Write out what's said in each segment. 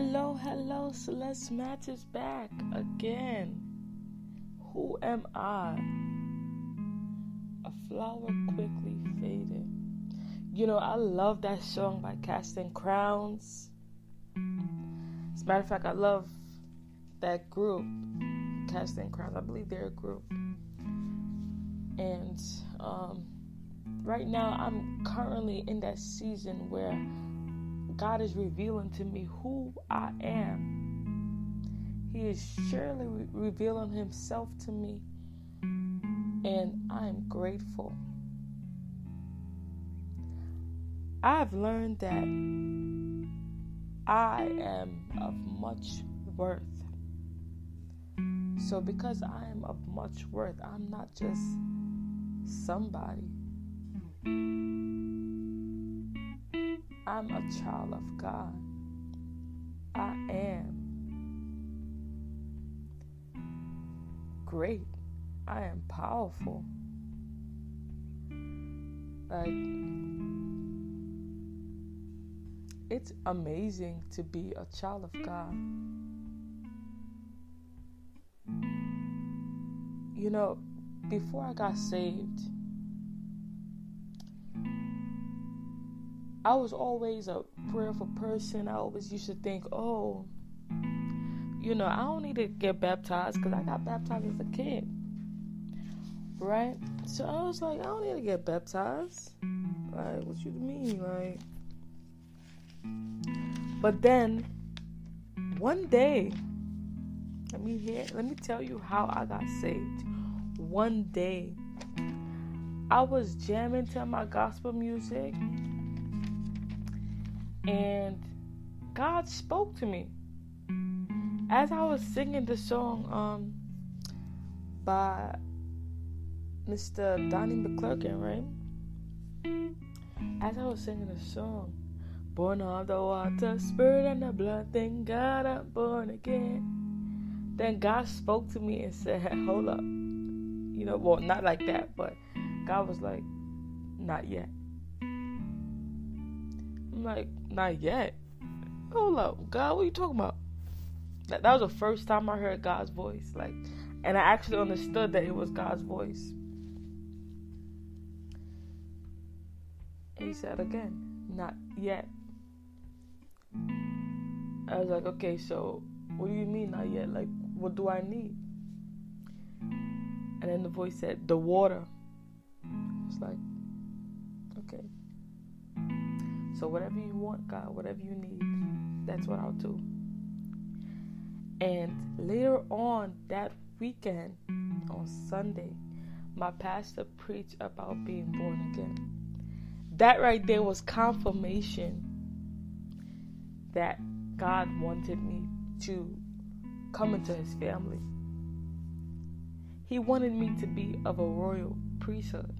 Hello, hello, Celeste Match back again. Who am I? A flower quickly faded. You know, I love that song by Casting Crowns. As a matter of fact, I love that group, Casting Crowns. I believe they're a group. And um, right now, I'm currently in that season where God is revealing to me who I am. He is surely re- revealing Himself to me, and I am grateful. I've learned that I am of much worth. So, because I am of much worth, I'm not just somebody. I'm a child of God. I am great. I am powerful. Like, it's amazing to be a child of God. You know, before I got saved, I was always a prayerful person. I always used to think, oh, you know, I don't need to get baptized because I got baptized as a kid. Right? So I was like, I don't need to get baptized. Like, what you mean? Like, but then one day, let me hear, let me tell you how I got saved. One day, I was jamming to my gospel music and God spoke to me as I was singing the song um, by Mr. Donnie McClurkin, right? As I was singing the song, born of the water, spirit and the blood, thank God I'm born again. Then God spoke to me and said, Hold up. You know, well, not like that, but God was like, Not yet. I'm like, not yet. Hold up, God, what are you talking about? That, that was the first time I heard God's voice. Like, and I actually understood that it was God's voice. And he said again, not yet. I was like, okay, so what do you mean not yet? Like, what do I need? And then the voice said, the water. It's like, okay. So whatever you want, God, whatever you need, that's what I'll do. And later on that weekend, on Sunday, my pastor preached about being born again. That right there was confirmation that God wanted me to come into his family. He wanted me to be of a royal priesthood.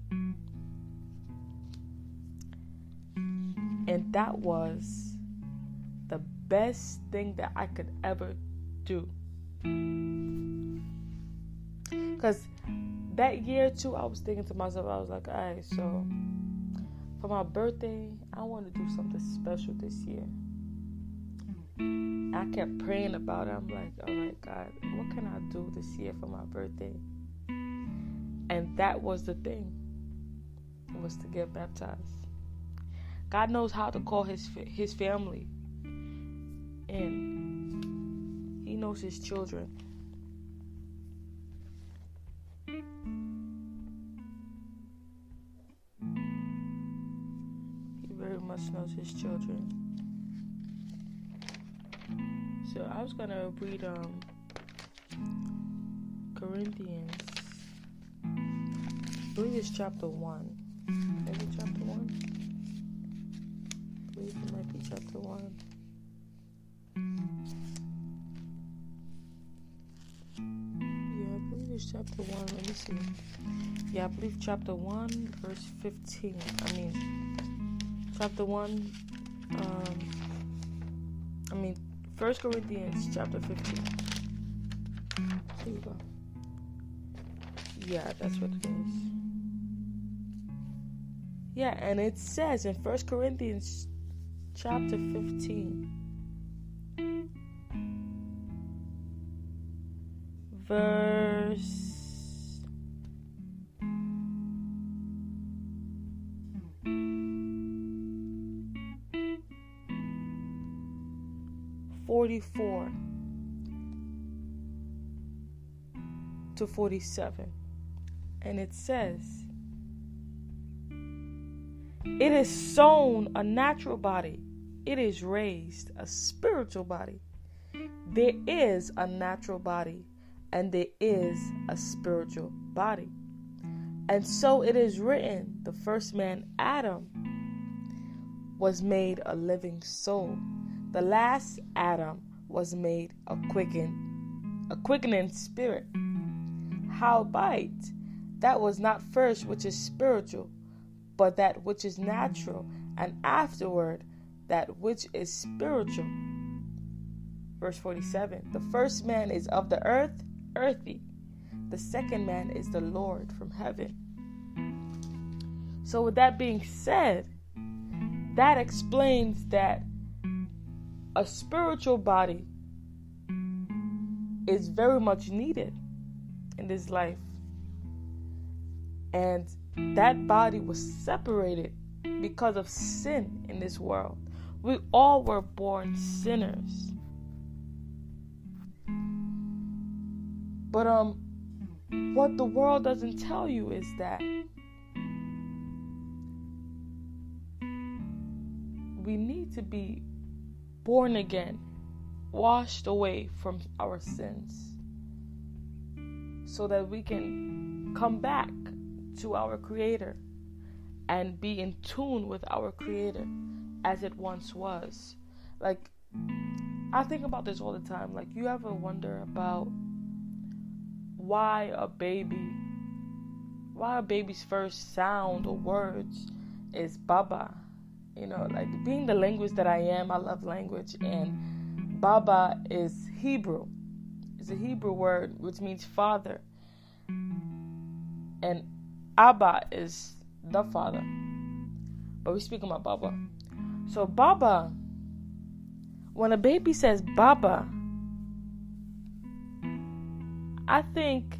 And that was the best thing that I could ever do. Because that year, too, I was thinking to myself, I was like, all right, so for my birthday, I want to do something special this year. I kept praying about it. I'm like, all right, God, what can I do this year for my birthday? And that was the thing. Was to get baptized. God knows how to call his his family and He knows his children. He very much knows his children. So I was gonna read um Corinthians. I believe it's chapter one. Maybe chapter one. Believe it might be chapter one. Yeah, I believe it's chapter one. Let me see. Yeah, I believe chapter one, verse fifteen. I mean, chapter one. Um, I mean, First Corinthians chapter fifteen. Here you go. Yeah, that's what it is. Yeah, and it says in First Corinthians chapter 15, verse. Forty-four to forty-seven, and it says, It is sown a natural body, it is raised a spiritual body. There is a natural body, and there is a spiritual body. And so it is written the first man, Adam, was made a living soul. The last Adam was made a quickened, a quickening spirit. Howbeit, that was not first which is spiritual, but that which is natural, and afterward that which is spiritual. Verse 47 The first man is of the earth, earthy. The second man is the Lord from heaven. So, with that being said, that explains that a spiritual body is very much needed in this life. And that body was separated because of sin in this world. We all were born sinners. But um what the world doesn't tell you is that we need to be born again, washed away from our sins, so that we can come back to our Creator and be in tune with our Creator as it once was. Like, I think about this all the time. Like, you ever wonder about why a baby, why a baby's first sound or words is Baba? You know, like being the language that I am, I love language, and Baba is Hebrew. It's a Hebrew word which means father. And Abba is the father. But we speak about Baba. So, Baba, when a baby says Baba, I think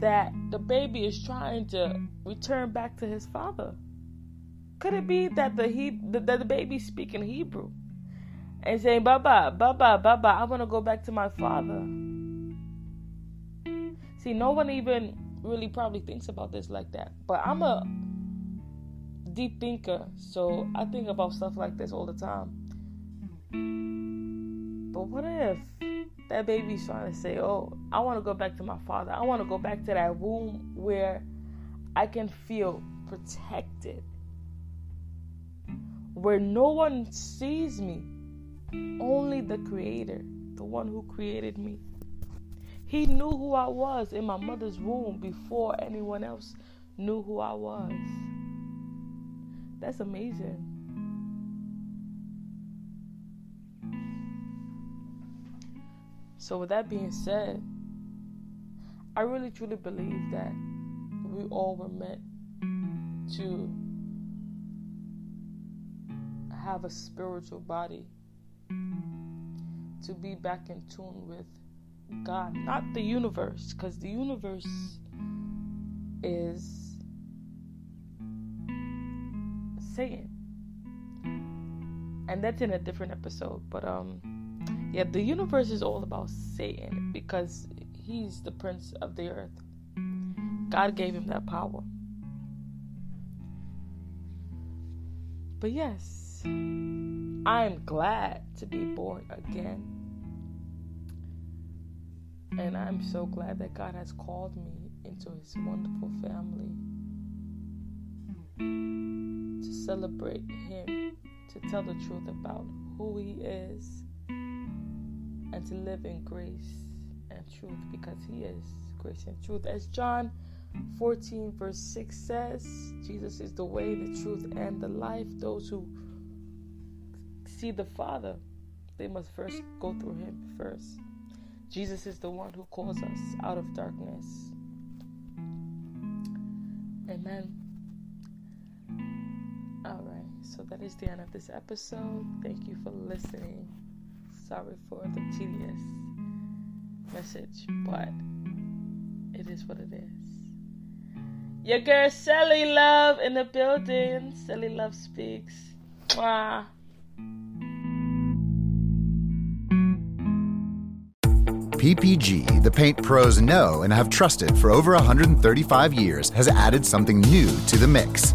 that the baby is trying to return back to his father. Could it be that the he that the baby speaking Hebrew and saying Baba, Baba, Baba, I want to go back to my father? See, no one even really probably thinks about this like that. But I'm a deep thinker, so I think about stuff like this all the time. But what if that baby's trying to say, Oh, I want to go back to my father. I want to go back to that womb where I can feel protected, where no one sees me, only the Creator, the one who created me. He knew who I was in my mother's womb before anyone else knew who I was. That's amazing. So, with that being said, I really truly believe that we all were meant to have a spiritual body, to be back in tune with God, not the universe, because the universe is Satan. And that's in a different episode. But um yeah, the universe is all about Satan because he's the prince of the earth. God gave him that power. But yes, I'm glad to be born again. And I'm so glad that God has called me into his wonderful family to celebrate him, to tell the truth about who he is, and to live in grace and truth because he is grace and truth. As John 14, verse 6 says, Jesus is the way, the truth, and the life. Those who see the Father, they must first go through him first. Jesus is the one who calls us out of darkness. Amen. All right, so that is the end of this episode. Thank you for listening. Sorry for the tedious message, but it is what it is. Your girl Sally Love in the building. Sally Love speaks. Mwah. PPG, the paint pros know and have trusted for over 135 years, has added something new to the mix.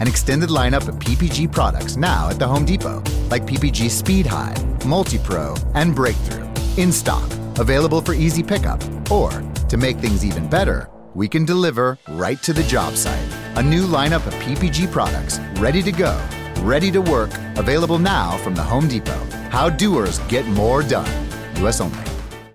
An extended lineup of PPG products now at the Home Depot, like PPG Speedhide, Multi Pro, and Breakthrough. In stock, available for easy pickup. Or, to make things even better, we can deliver right to the job site. A new lineup of PPG products ready to go, ready to work, available now from the Home Depot. How doers get more done. US only.